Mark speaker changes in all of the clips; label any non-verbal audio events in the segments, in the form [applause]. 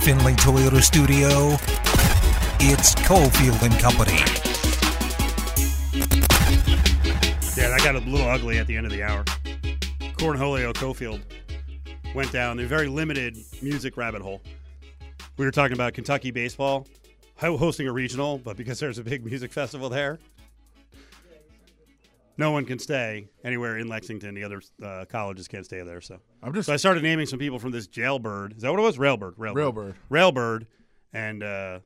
Speaker 1: Findlay Toyota studio, it's Cofield and Company.
Speaker 2: Yeah, that got a little ugly at the end of the hour. Cornholio Cofield went down a very limited music rabbit hole. We were talking about Kentucky baseball hosting a regional, but because there's a big music festival there, no one can stay anywhere in Lexington. The other uh, colleges can't stay there. So
Speaker 3: I'm just
Speaker 2: so I started naming some people from this jailbird. Is that what it was? Railbird. Railbird.
Speaker 3: Railbird.
Speaker 2: Railbird. And uh,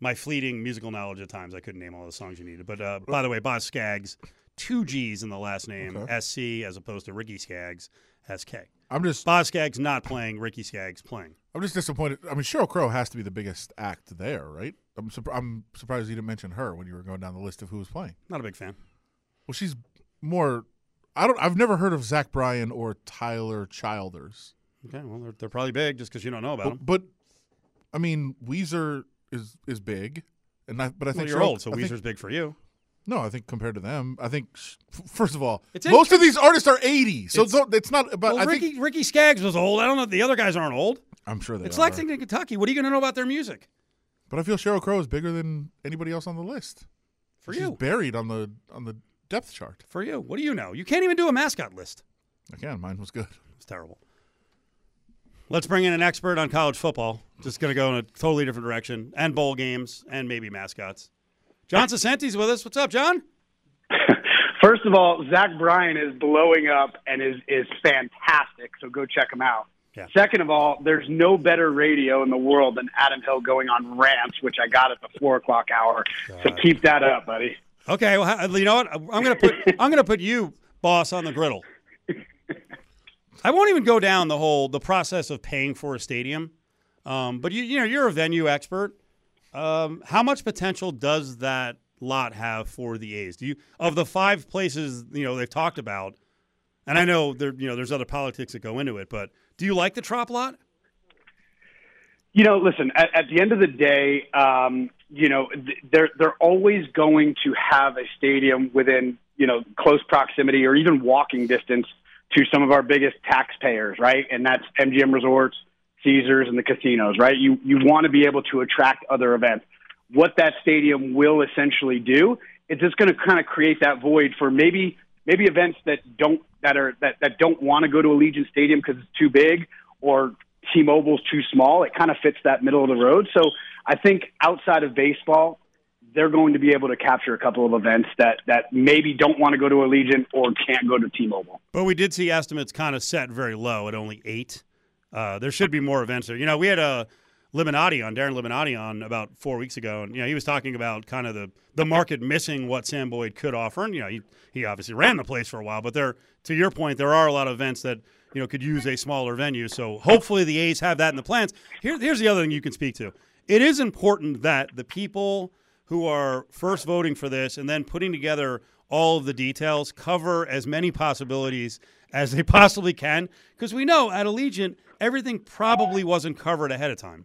Speaker 2: my fleeting musical knowledge at times, I couldn't name all the songs you needed. But uh, by the way, Boz Scaggs, two G's in the last name,
Speaker 3: Okay.
Speaker 2: SC, as opposed to Ricky Skaggs, SK.
Speaker 3: I'm just
Speaker 2: Boz Scaggs not playing, Ricky Skaggs playing.
Speaker 3: I'm just disappointed. I mean, Sheryl Crow has to be the biggest act there, right? I'm surp- I'm surprised you didn't mention her when you were going down the list of who was playing.
Speaker 2: Not a big fan.
Speaker 3: Well, she's more. I don't. I've never heard of Zach Bryan or Tyler Childers.
Speaker 2: Okay, well, they're, they're probably big just because you don't know about them.
Speaker 3: But, but I mean, Weezer is is big, and I, but I
Speaker 2: Well,
Speaker 3: think
Speaker 2: you're
Speaker 3: Cheryl-
Speaker 2: old, so
Speaker 3: I think-
Speaker 2: Weezer's big for you.
Speaker 3: No, I think compared to them, I think sh- first of all,
Speaker 2: It's
Speaker 3: most of these artists are 80, so
Speaker 2: It's-
Speaker 3: don't, it's not about.
Speaker 2: Well,
Speaker 3: I
Speaker 2: Ricky,
Speaker 3: think
Speaker 2: Ricky Skaggs was old. I don't know. The other guys aren't old.
Speaker 3: I'm sure they
Speaker 2: It's
Speaker 3: are.
Speaker 2: Lexington, Kentucky. What are you going to know about their music?
Speaker 3: but I feel Sheryl Crow is bigger than anybody else on the list.
Speaker 2: For
Speaker 3: She's
Speaker 2: you.
Speaker 3: buried on the on the depth chart.
Speaker 2: For you. What do you know? You can't even do a mascot list.
Speaker 3: Again, mine was good.
Speaker 2: It's terrible. Let's bring in an expert on college football. Just going to go in a totally different direction, and bowl games, and maybe mascots. John Saccenti's with us. What's up, John? [laughs]
Speaker 4: First of all, Zach Bryan is blowing up and is is fantastic. So go check him out.
Speaker 2: Yeah.
Speaker 4: Second of all, there's no better radio in the world than Adam Hill going on rants, which I got at the four o'clock hour. So keep that up, buddy.
Speaker 2: Okay, well, you know what? I'm going to put [laughs] I'm to put you, boss, on the griddle. I won't even go down the whole the process of paying for a stadium, um, but you you know you're a venue expert. Um, how much potential does that lot have for the A's? Do you of the five places you know they've talked about? And I know there you know there's other politics that go into it, but do you like the Trop lot?
Speaker 4: You know, listen. At, at the end of the day, um, you know, they're they're always going to have a stadium within you know close proximity or even walking distance to some of our biggest taxpayers, right? And that's MGM Resorts, Caesars, and the casinos, right? You you want to be able to attract other events. What that stadium will essentially do is just going to kind of create that void for maybe maybe events that don't that are that, that don't want to go to Allegiant Stadium because it's too big or T-Mobile's too small. It kind of fits that middle of the road. So I think outside of baseball, they're going to be able to capture a couple of events that that maybe don't want to go to Allegiant or can't go to T-Mobile.
Speaker 2: But we did see estimates kind of set very low at only eight. Uh, there should be more events there. You know, we had a Libonati on Darren Libonati on about four weeks ago, and you know he was talking about kind of the the market missing what Sam Boyd could offer, and you know he he obviously ran the place for a while, but there to your point, there are a lot of events that you know could use a smaller venue. So hopefully the A's have that in the plans. Here, here's the other thing you can speak to. It is important that the people who are first voting for this and then putting together all of the details cover as many possibilities as they [laughs] possibly can because we know at Allegiant everything probably wasn't covered ahead of time.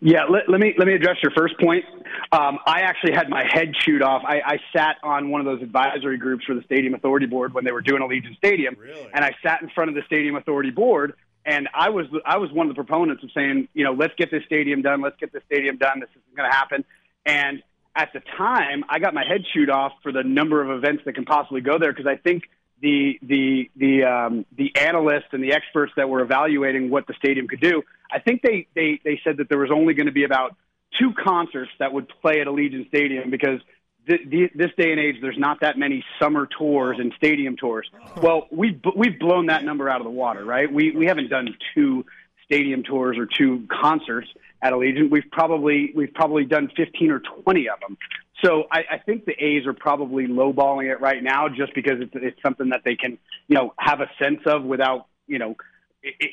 Speaker 4: Yeah, let, let me let me address your first point. Um, I actually had my head chewed off. I, I sat on one of those advisory groups for the Stadium Authority Board when they were doing Allegiant Stadium,
Speaker 2: Really?
Speaker 4: and I sat in front of the Stadium Authority Board, and I was I was one of the proponents of saying, you know, let's get this stadium done, let's get this stadium done. This isn't going to happen. And at the time, I got my head chewed off for the number of events that can possibly go there because I think the the the um, the analysts and the experts that were evaluating what the stadium could do, I think they they they said that there was only going to be about two concerts that would play at Allegiant Stadium because this day and age there's not that many summer tours and stadium tours. Well, we have we've blown that number out of the water, right? We we haven't done two stadium tours or two concerts at Allegiant. We've probably we've probably done 15 or 20 of them. So I, I think the A's are probably lowballing it right now, just because it's, it's something that they can, you know, have a sense of without, you know,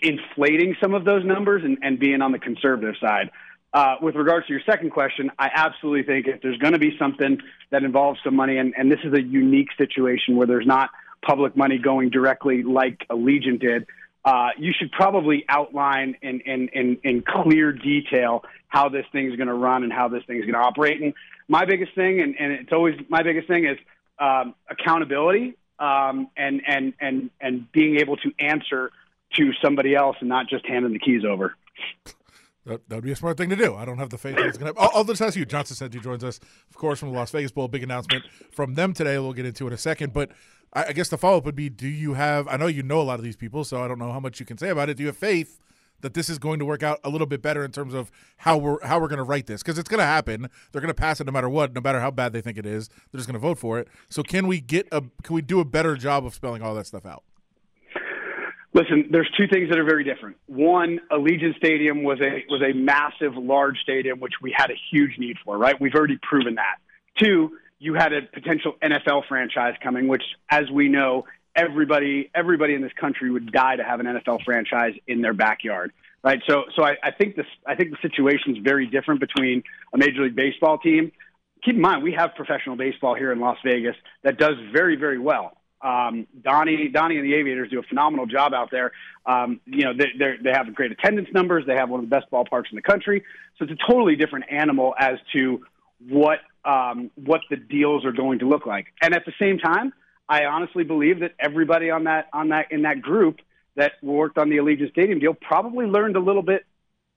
Speaker 4: inflating some of those numbers and, and being on the conservative side. Uh, with regards to your second question, I absolutely think if there's going to be something that involves some money, and, and this is a unique situation where there's not public money going directly like Allegiant did, uh, you should probably outline in, in, in, in clear detail how this thing's going to run and how this thing's going to operate. And my biggest thing, and, and it's always my biggest thing, is um, accountability um, and, and, and, and being able to answer to somebody else and not just handing the keys over.
Speaker 3: That that would be a smart thing to do. I don't have the faith that it's going to. I'll, I'll just ask you. John Saccenti joins us, of course, from the Las Vegas Bowl. Big announcement from them today. We'll get into in a second. But I, I guess the follow up would be: Do you have? I know you know a lot of these people, so I don't know how much you can say about it. Do you have faith that this is going to work out a little bit better in terms of how we're how we're going to write this? Because it's going to happen. They're going to pass it no matter what, no matter how bad they think it is. They're just going to vote for it. So can we get a? Can we do a better job of spelling all that stuff out?
Speaker 4: Listen, there's two things that are very different. One, Allegiant Stadium was a was a massive, large stadium, which we had a huge need for. Right, we've already proven that. Two, you had a potential NFL franchise coming, which, as we know, everybody everybody in this country would die to have an NFL franchise in their backyard. Right, so so I, I think this I think the situation is very different between a Major League Baseball team. Keep in mind, we have professional baseball here in Las Vegas that does very very well. Um, Donnie, Donnie and the Aviators do a phenomenal job out there. Um, you know, they they have great attendance numbers. They have one of the best ballparks in the country. So it's a totally different animal as to what um, what the deals are going to look like. And at the same time, I honestly believe that everybody on that on that in that group that worked on the Allegiant Stadium deal probably learned a little bit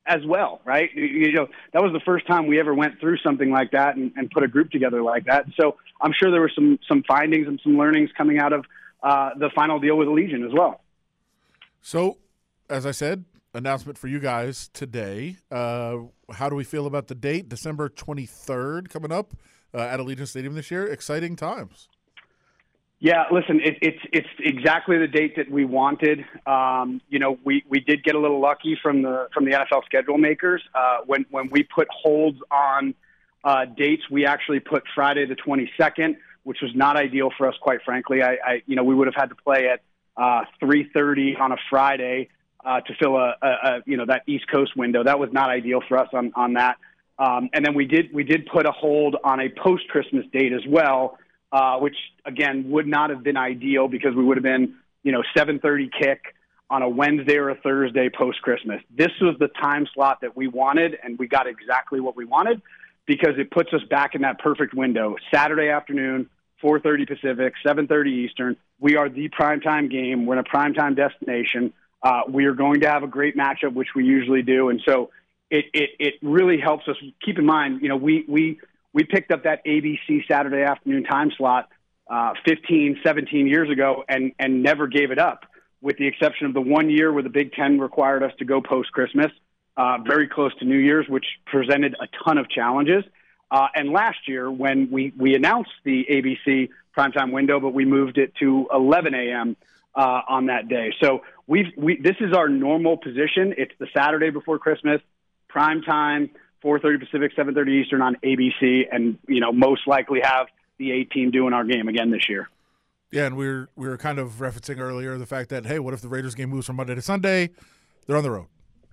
Speaker 4: as well, right? You know, that was the first time we ever went through something like that and, and put a group together like that. So I'm sure there were some some findings and some learnings coming out of uh, the final deal with Allegiant as well.
Speaker 3: So, as I said, announcement for you guys today. Uh, how do we feel about the date, December 23rd, coming up uh, at Allegiant Stadium this year? Exciting times.
Speaker 4: Yeah, listen, it, it's it's exactly the date that we wanted. Um, you know, we, we did get a little lucky from the from the NFL schedule makers uh, when when we put holds on uh, dates. We actually put Friday the 22nd, which was not ideal for us, quite frankly. I, I you know we would have had to play at uh, 3:30 on a Friday uh, to fill a, a, a you know that East Coast window. That was not ideal for us on on that. Um, and then we did we did put a hold on a post Christmas date as well uh, which again would not have been ideal because we would have been, you know, 7:30 kick on a Wednesday or a Thursday post Christmas. This was the time slot that we wanted, and we got exactly what we wanted because it puts us back in that perfect window. Saturday afternoon, 4:30 Pacific, 7:30 Eastern. We are the primetime game. We're in a primetime destination. Uh, we are going to have a great matchup, which we usually do, and so it, it it really helps us. Keep in mind, you know, we we we picked up that ABC Saturday afternoon time slot uh, 15, 17 years ago and, and never gave it up, with the exception of the one year where the Big Ten required us to go post Christmas, uh, very close to New Year's, which presented a ton of challenges. Uh, and last year, when we, we announced the ABC primetime window, but we moved it to 11 a.m. Uh, on that day. So we've we, this is our normal position. It's the Saturday before Christmas, prime time. 4:30 Pacific, 7:30 Eastern on ABC, and you know most likely have the A team doing our game again this year.
Speaker 3: Yeah, and we were we were kind of referencing earlier the fact that hey, what if the Raiders game moves from Monday to Sunday? They're on the road.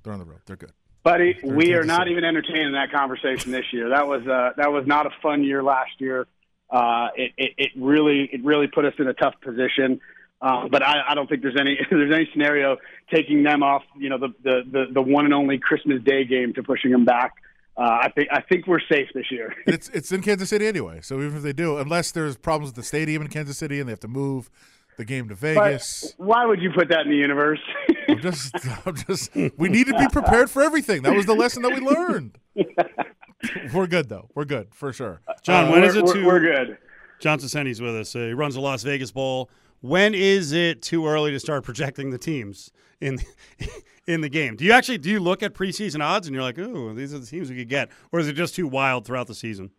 Speaker 3: They're on the road. They're good.
Speaker 4: Buddy, They're we are not even entertaining that conversation this year. That was uh, that was not a fun year last year. Uh, it, it, it really it really put us in a tough position. Um, but I, I don't think there's any [laughs] there's any scenario taking them off. You know the, the the the one and only Christmas Day game to pushing them back uh, I think I think we're safe this year.
Speaker 3: it's it's in Kansas City anyway, so even if they do, unless there's problems with the stadium in Kansas City and they have to move the game to Vegas.
Speaker 4: But why would you put that in the universe? [laughs]
Speaker 3: I'm just, I'm just. We need to be prepared for everything. That was the lesson that we learned. [laughs] we're good though. We're good for sure.
Speaker 2: John, uh, when is it too?
Speaker 4: We're good.
Speaker 2: John Saccenti's with us. Uh, he runs the Las Vegas Bowl. When is it too early to start projecting the teams in in the game. Do you actually do you look at preseason odds and you're like, "Ooh, these are the teams we could get," or is it just too wild throughout the season?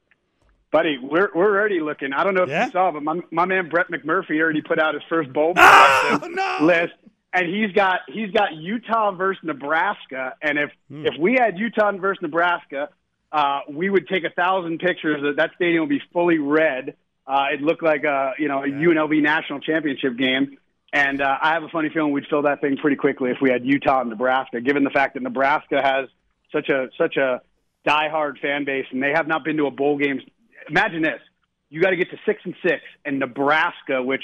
Speaker 4: Buddy, we're we're already looking. I don't know if yeah? you saw, but my my man Brett McMurphy already put out his first bowl [laughs]
Speaker 2: oh, no!
Speaker 4: list, and he's got he's got Utah versus Nebraska. And if hmm. if we had Utah versus Nebraska, uh, we would take a thousand pictures. That that stadium would be fully red. Uh, it looked like a you know a yeah. UNLV national championship game. And uh, I have a funny feeling we'd fill that thing pretty quickly if we had Utah and Nebraska, given the fact that Nebraska has such a such a diehard fan base, and they have not been to a bowl game. Imagine this: you got to get to six and six, and Nebraska, which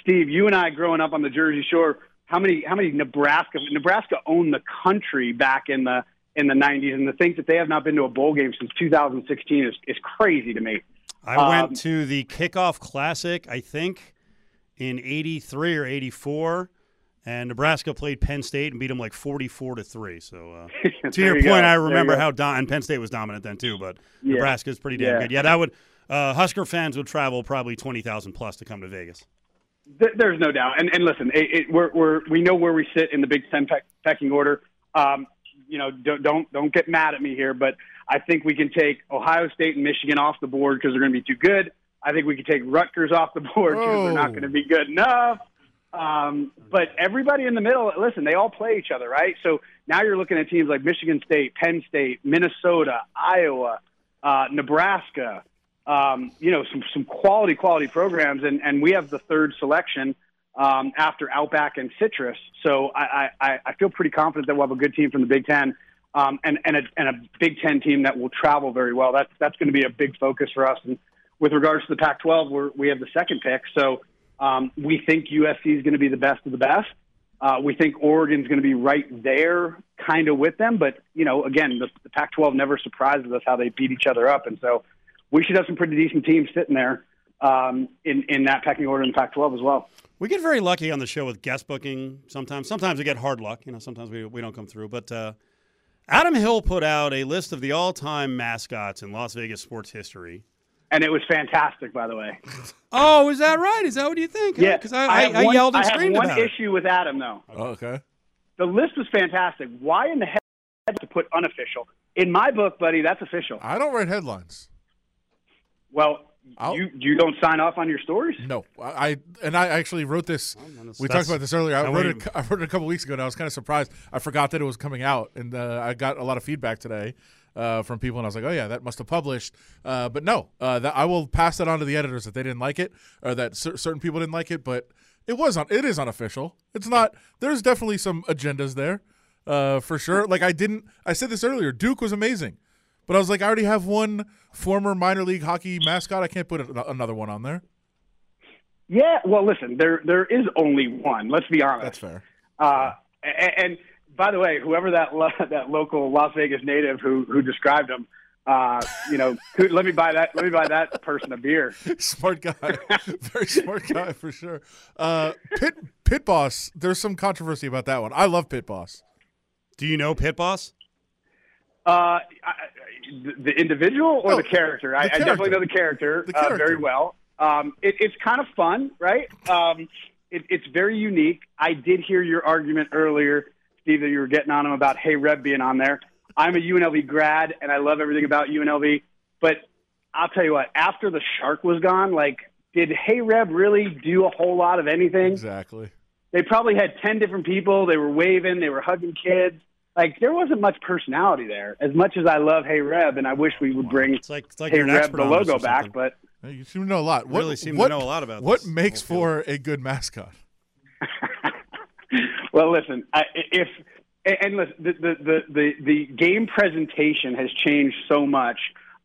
Speaker 4: Steve, you and I growing up on the Jersey Shore, how many how many Nebraska Nebraska owned the country back in the in the 90s, and the things that they have not been to a bowl game since 2016 is is crazy to me.
Speaker 2: I um, went to the kickoff classic, I think in 83 or 84 and Nebraska played Penn State and beat them like forty-four to three. So uh, [laughs] to your
Speaker 4: you
Speaker 2: point,
Speaker 4: go.
Speaker 2: I remember how Don and Penn State was dominant then too, but
Speaker 4: Yeah.
Speaker 2: is pretty damn
Speaker 4: Yeah.
Speaker 2: good. Yeah, that would uh, Husker fans would travel probably twenty thousand plus to come to Vegas.
Speaker 4: Th- There's no doubt. And, and listen, it, it, we're, we're, we know where we sit in the Big Ten peck, pecking order. Um, you know, don't, don't don't get mad at me here, but I think we can take Ohio State and Michigan off the board because they're going to be too good. I think we could take Rutgers off the board because they're not going to be good enough. Um, but everybody in the middle, listen, they all play each other, right? So now you're looking at teams like Michigan State, Penn State, Minnesota, Iowa, uh, Nebraska. Um, you know, some some quality quality programs, and and we have the third selection um, after Outback and Citrus. So I, I I feel pretty confident that we'll have a good team from the Big Ten. Um, and, and, a, and a Big Ten team that will travel very well. That's that's going to be a big focus for us. And with regards to the Pac-12, we're, have the second pick, so um, we think USC is going to be the best of the best. Uh, we think Oregon's going to be right there, kind of with them. But you know, again, the, the Pac-12 never surprises us how they beat each other up, and so we should have some pretty decent teams sitting there um, in in that pecking order in the Pac-12 as well.
Speaker 2: We get very lucky on the show with guest booking. Sometimes, sometimes we get hard luck. You know, sometimes we we don't come through. But uh, Adam Hill put out a list of the all-time mascots in Las Vegas sports history.
Speaker 4: And it was fantastic, by the way.
Speaker 2: Oh, is that right? Is that what you think?
Speaker 4: Yeah,
Speaker 2: because I, I,
Speaker 4: have
Speaker 2: I
Speaker 4: one,
Speaker 2: yelled and
Speaker 4: I have
Speaker 2: screamed
Speaker 4: one
Speaker 2: about it.
Speaker 4: issue with Adam though.
Speaker 3: Oh, okay.
Speaker 4: The list was fantastic. Why in the heck to put unofficial? In my book, buddy, that's official.
Speaker 3: I don't write headlines.
Speaker 4: Well,
Speaker 3: I'll-
Speaker 4: you you don't sign off on your stories.
Speaker 3: No, I I- and I actually wrote this.
Speaker 2: that's-
Speaker 3: we talked about this earlier. I wrote it. I wrote it a couple weeks ago, and I was kind of surprised. I forgot that it was coming out, and uh, I got a lot of feedback today uh, from people, and I was like, "Oh yeah, that must have published." Uh, but no, uh, that I will pass that on to the editors that they didn't like it, or that cer- certain people didn't like it. But it was on. It is unofficial. It's not. There's definitely some agendas there, uh, for sure. Like I didn't. I said this earlier. Duke was amazing. But I was like, I already have one former minor league hockey mascot. I can't put an- another one on there.
Speaker 4: Yeah. Well, listen, there there is only one. Let's be honest.
Speaker 3: That's fair.
Speaker 4: Uh, and, and by the way, whoever that lo- [laughs] that local Las Vegas native who who described him, uh, you know, who, let me buy that. Let me buy that person a beer. [laughs]
Speaker 3: smart guy, [laughs] very smart guy for sure. Uh, Pit Pit Boss. There's some controversy about that one. I love Pit Boss.
Speaker 2: Do you know Pit Boss?
Speaker 4: Uh, I, I- the, the individual or
Speaker 3: No,
Speaker 4: the character? I,
Speaker 3: the
Speaker 4: I definitely know the character,
Speaker 3: The
Speaker 4: Uh, very well. Um, it, it's kind of fun, right? Um, it, it's very unique. I did hear your argument earlier, Steve, that you were getting on him about Hey Reb being on there. I'm a UNLV grad, and I love everything about UNLV. But I'll tell you what, after the shark was gone, like, did Hey Reb really do a whole lot of anything?
Speaker 3: Exactly.
Speaker 4: they probably had 10 different people. They were waving, they were hugging kids. Like, there wasn't much personality there. As much as I love Hey Reb, and I wish we would bring
Speaker 2: It's like it's like
Speaker 4: Hey
Speaker 2: you're an
Speaker 4: Reb,
Speaker 2: expert
Speaker 4: the logo back, but
Speaker 3: You seem to know a lot. What,
Speaker 2: Really seem to know a lot about
Speaker 3: What
Speaker 2: this
Speaker 3: makes
Speaker 2: whole
Speaker 3: for a good mascot?
Speaker 4: Well, listen, I, if and listen, the, the the the game presentation has changed so much.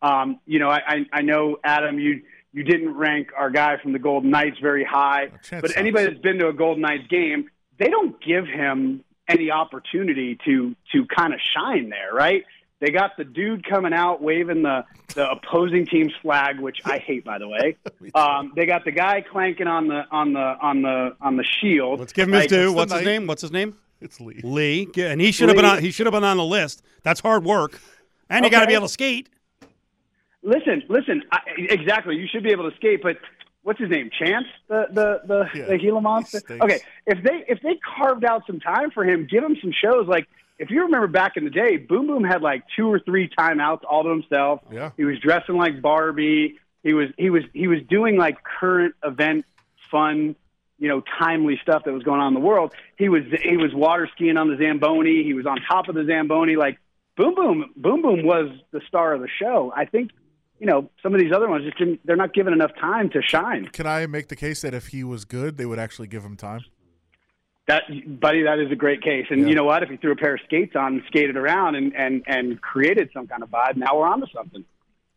Speaker 4: Um, you know, I, I I know Adam, you you didn't rank our guy from the Golden Knights very high, but anybody that's been to a Golden Knights game, they don't give him any opportunity to to kind of shine there, right? They got the dude coming out waving the the opposing team's flag, which I hate, by the way. [laughs] Um, they got the guy clanking on the on the on the on the shield.
Speaker 2: Let's give him his
Speaker 4: Like,
Speaker 2: due. What's his
Speaker 3: night.
Speaker 2: name? What's his name?
Speaker 3: It's Lee.
Speaker 2: Lee. And he should have been on. He should have been on the list. That's hard work, and you got to be able to skate.
Speaker 4: Listen, listen. I, exactly. You should be able to skate, but what's his name? Chance, the the the,
Speaker 3: Yeah,
Speaker 4: the Gila monster. Okay, if they if they carved out some time for him, give him some shows. Like if you remember back in the day, Boom Boom had like two or three timeouts all to himself.
Speaker 3: Yeah.
Speaker 4: he was dressing like Barbie. He was he was he was doing like current event fun. You know, timely stuff that was going on in the world. He was he was water skiing on the Zamboni. He was on top of the Zamboni. Like Boom Boom, Boom Boom was the star of the show. I think, you know, some of these other ones just didn't. They're not given enough time to shine.
Speaker 3: Can I make the case that if he was good, they would actually give him time?
Speaker 4: That, buddy, that is a great case. And
Speaker 3: Yeah.
Speaker 4: you know what? If he threw a pair of skates on and skated around and and and created some kind of vibe, now we're on to something.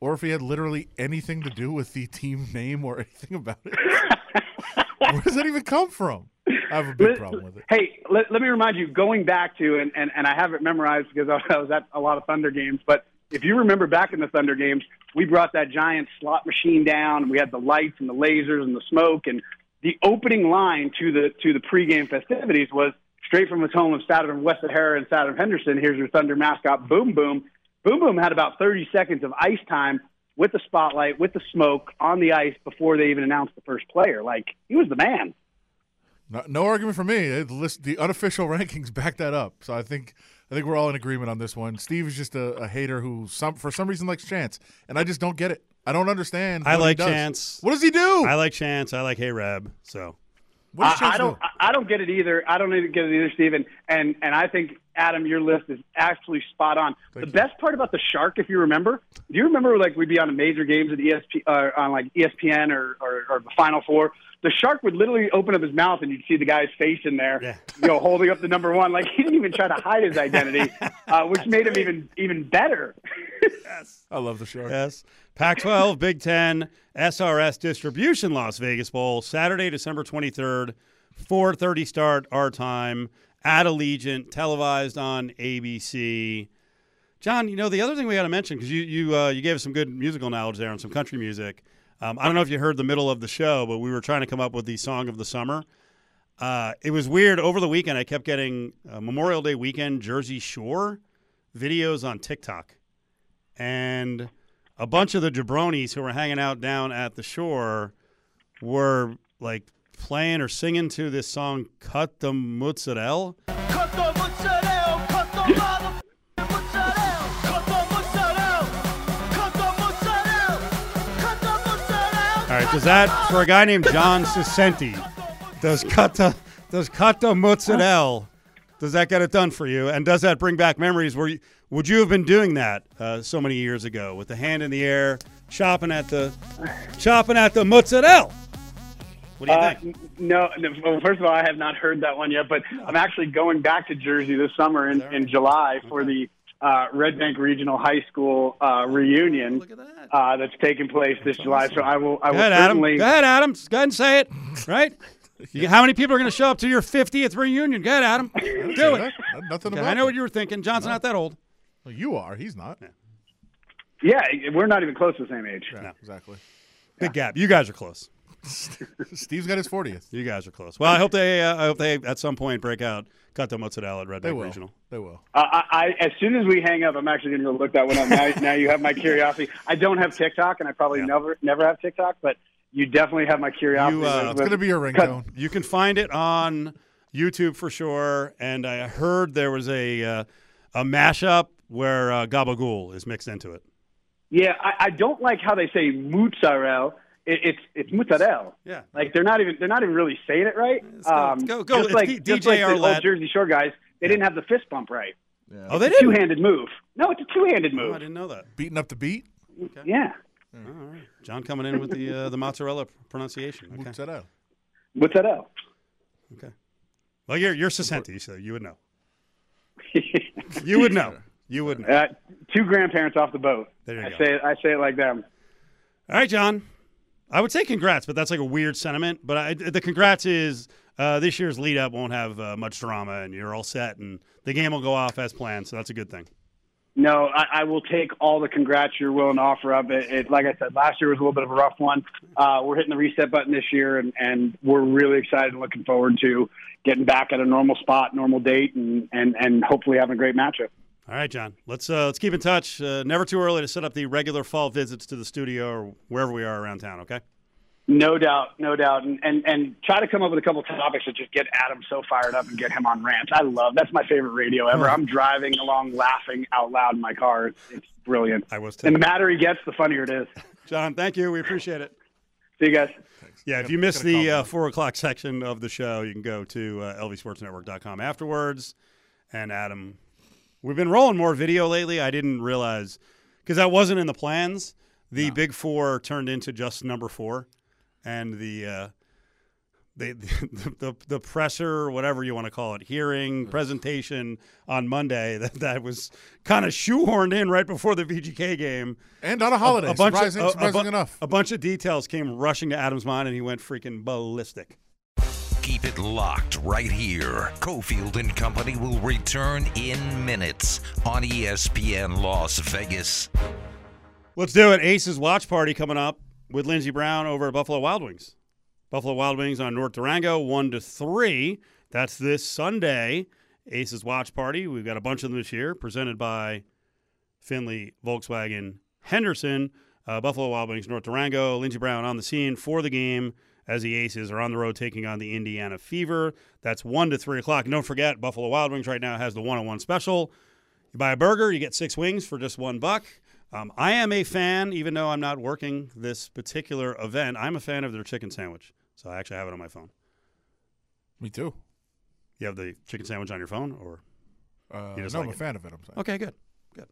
Speaker 3: Or if he had literally anything to do with the team name or [laughs] anything about it. [laughs] Where does that even come from? I have a big
Speaker 4: Let-
Speaker 3: problem with it.
Speaker 4: Hey, let, let me remind you, going back to, and, and, and I have it memorized because I was at a lot of Thunder games, but if you remember back in the Thunder games, we brought that giant slot machine down. We had the lights and the lasers and the smoke, and the opening line to the to the pregame festivities was straight from his home of Saturn West Sahara and Saturn Henderson. Here's your Thunder mascot, Boom Boom. Boom Boom had about 30 seconds of ice time with the spotlight, with the smoke on the ice before they even announced the first player. Like he was the man.
Speaker 3: No, no argument for me. The, list, the unofficial [laughs] rankings back that up. So I think I think we're all in agreement on this one. Steve is just a, a hater who some for some reason likes Chance, and I just don't get it. I don't understand.
Speaker 2: I
Speaker 3: what he
Speaker 2: like
Speaker 3: does.
Speaker 2: Chance.
Speaker 3: What does he do?
Speaker 2: I like Chance. I like Hey Reb. So
Speaker 3: what does
Speaker 4: I,
Speaker 3: Chance
Speaker 4: I don't.
Speaker 3: do?
Speaker 4: I I don't get it either. I don't even get it either, Steven. And and I think Adam, your list is actually spot on.
Speaker 3: Thank
Speaker 4: the
Speaker 3: you.
Speaker 4: best part about the Shark, if you remember, do you remember like we'd be on a major games at ESP uh, on like ESPN or, or or the Final Four? The Shark would literally open up his mouth and you'd see the guy's face in there,
Speaker 2: Yeah.
Speaker 4: you know, holding up the number one. Like he didn't even try to hide his identity, [laughs] uh, which made him even even better.
Speaker 3: yes, I love the shark.
Speaker 2: yes, Pac-12, [laughs] Big Ten, SRS distribution, Las Vegas Bowl, Saturday, December 23rd, 4:30 start our time at Allegiant, televised on ABC. John, you know the other thing we got to mention because you you uh, you gave us some good musical knowledge there on some country music. Um, I don't know if you heard the middle of the show, but we were trying to come up with the song of the summer. Uh, it was weird over the weekend. I kept getting uh, Memorial Day weekend Jersey Shore videos on TikTok, and a bunch of the jabronis who were hanging out down at the shore were like playing or singing to this song "Cut the Mozzarella."
Speaker 5: Cut the mozzarella, cut the mozzarella,
Speaker 2: does that for a guy named John Saccenti? Does cut the does cut the mozzarella? Does that get it done for you? And does that bring back memories? Where you, would you have been doing that uh, so many years ago with the hand in the air, chopping at the chopping at the mozzarella? What do you
Speaker 4: Uh,
Speaker 2: think?
Speaker 4: no, no, well, first of all, I have not heard that one yet, but I'm actually going back to Jersey this summer in, in July for the uh, Red Bank Regional High School uh, reunion
Speaker 2: Look at that.
Speaker 4: uh, that's taking place this July. So I will, I
Speaker 2: Go
Speaker 4: will
Speaker 2: ahead, Adam.
Speaker 4: certainly.
Speaker 2: Go ahead, Adam. Go ahead and say it. Right? [laughs] You- how many people are going to show up to your 50th reunion? Go ahead, Adam. Do it.
Speaker 3: Nothing
Speaker 2: Okay, I know what you were thinking. John's not that old.
Speaker 3: Well, you are. He's not.
Speaker 4: Yeah, we're not even close to the same age.
Speaker 3: Yeah, exactly.
Speaker 2: Big gap. You guys are close.
Speaker 3: Steve's got his 40th.
Speaker 2: You guys are close. Well, I hope they. Uh, I hope they at some point break out. Cut the mozzarella at Red
Speaker 3: They
Speaker 2: Bank
Speaker 3: will.
Speaker 2: Regional.
Speaker 3: They will.
Speaker 4: Uh, I, I, as soon as we hang up, I'm actually going to look that one up. Now, now you have my curiosity. I don't have TikTok, and I probably
Speaker 2: Yeah.
Speaker 4: never, never have TikTok, but you definitely have my curiosity.
Speaker 2: You, uh,
Speaker 3: It's going to be your ringtone.
Speaker 2: You can find it on YouTube for sure. And I heard there was a uh, a mashup where uh, Gabagool is mixed into it.
Speaker 4: Yeah, I, I don't like how they say mozzarella. It, it's it's mozzarella.
Speaker 2: Yeah.
Speaker 4: Like they're not even they're not even really saying it right.
Speaker 2: Let's go-
Speaker 4: Um,
Speaker 2: go- go.
Speaker 4: Just
Speaker 2: It's
Speaker 4: like,
Speaker 2: D-
Speaker 4: just
Speaker 2: DJ
Speaker 4: like the
Speaker 2: Arlette.
Speaker 4: old Jersey Shore guys, they didn't have the fist bump right.
Speaker 2: Oh, they did.
Speaker 4: Two-handed move. No, it's a two handed
Speaker 2: Oh,
Speaker 4: move.
Speaker 2: I didn't know that.
Speaker 3: Beating up the beat.
Speaker 4: yeah.
Speaker 2: All right. John coming in with the uh, the mozzarella pronunciation. Okay.
Speaker 3: What's that out?
Speaker 4: Mozzarella.
Speaker 2: Okay. Well, you're you're Saccenti, so you would know. [laughs] You would know. You would know.
Speaker 4: uh, two grandparents off the boat.
Speaker 2: There you
Speaker 4: I
Speaker 2: go.
Speaker 4: say it. I say it like them.
Speaker 2: All right, John. I would say congrats, but that's like a weird sentiment. But I, the congrats is uh, this year's lead up won't have uh, much drama, and you're all set, and the game will go off as planned. So that's a good thing.
Speaker 4: No, I, I will take all the congrats you're willing to offer up. It, it, like I said, last year was a little bit of a rough one. Uh, we're hitting the reset button this year, and, and we're really excited and looking forward to getting back at a normal spot, normal date, and, and, and hopefully having a great matchup.
Speaker 2: All right, John. Let's uh, let's keep in touch. Uh, never too early to set up the regular fall visits to the studio or wherever we are around town. Okay.
Speaker 4: No doubt, no doubt, and, and and try to come up with a couple topics that just get Adam so fired up and get him on rants. I love that's my favorite radio ever. I'm driving along, laughing out loud in my car. It's, it's brilliant.
Speaker 2: I was
Speaker 4: And the madder he gets, the funnier it is. [laughs]
Speaker 2: John, thank you. We appreciate it.
Speaker 4: See you guys. Thanks.
Speaker 2: Yeah, if you missed the uh, four o'clock section of the show, you can go to uh, lvsportsnetwork.com afterwards. And Adam, we've been rolling more video lately. I didn't realize because that wasn't in the plans. The big four turned into just number four, and the uh, the, [laughs] the the the presser, whatever you want to call it, hearing presentation on Monday [laughs] that that was kind of shoehorned in right before the VGK game.
Speaker 3: And on a holiday.
Speaker 2: A bunch
Speaker 3: surprising
Speaker 2: of, a- a
Speaker 3: surprising
Speaker 2: bu-
Speaker 3: enough.
Speaker 2: A bunch of details came rushing to Adam's mind, and he went freaking ballistic.
Speaker 6: Keep it locked right here. Cofield and Company will return in minutes on ESPN Las Vegas.
Speaker 2: Let's do it. Ace's watch party coming up with Lindsey Brown over at Buffalo Wild Wings. Buffalo Wild Wings on North Durango, one to three. That's this Sunday. Aces Watch Party. We've got a bunch of them this year, presented by Findlay Volkswagen Henderson. Uh, Buffalo Wild Wings, North Durango. Lindsey Brown on the scene for the game as the Aces are on the road taking on the Indiana Fever. That's one to three o'clock. And don't forget, Buffalo Wild Wings right now has the one-on-one special. You buy a burger, you get six wings for just one buck. Um, I am a fan, even though I'm not working this particular event. I'm a fan of their chicken sandwich, so I actually have it on my phone.
Speaker 3: Me too.
Speaker 2: You have the chicken sandwich on your phone, or
Speaker 3: Uh,
Speaker 2: You
Speaker 3: no,
Speaker 2: like
Speaker 3: I'm a
Speaker 2: it.
Speaker 3: fan of it. I'm saying.
Speaker 2: okay, good, good,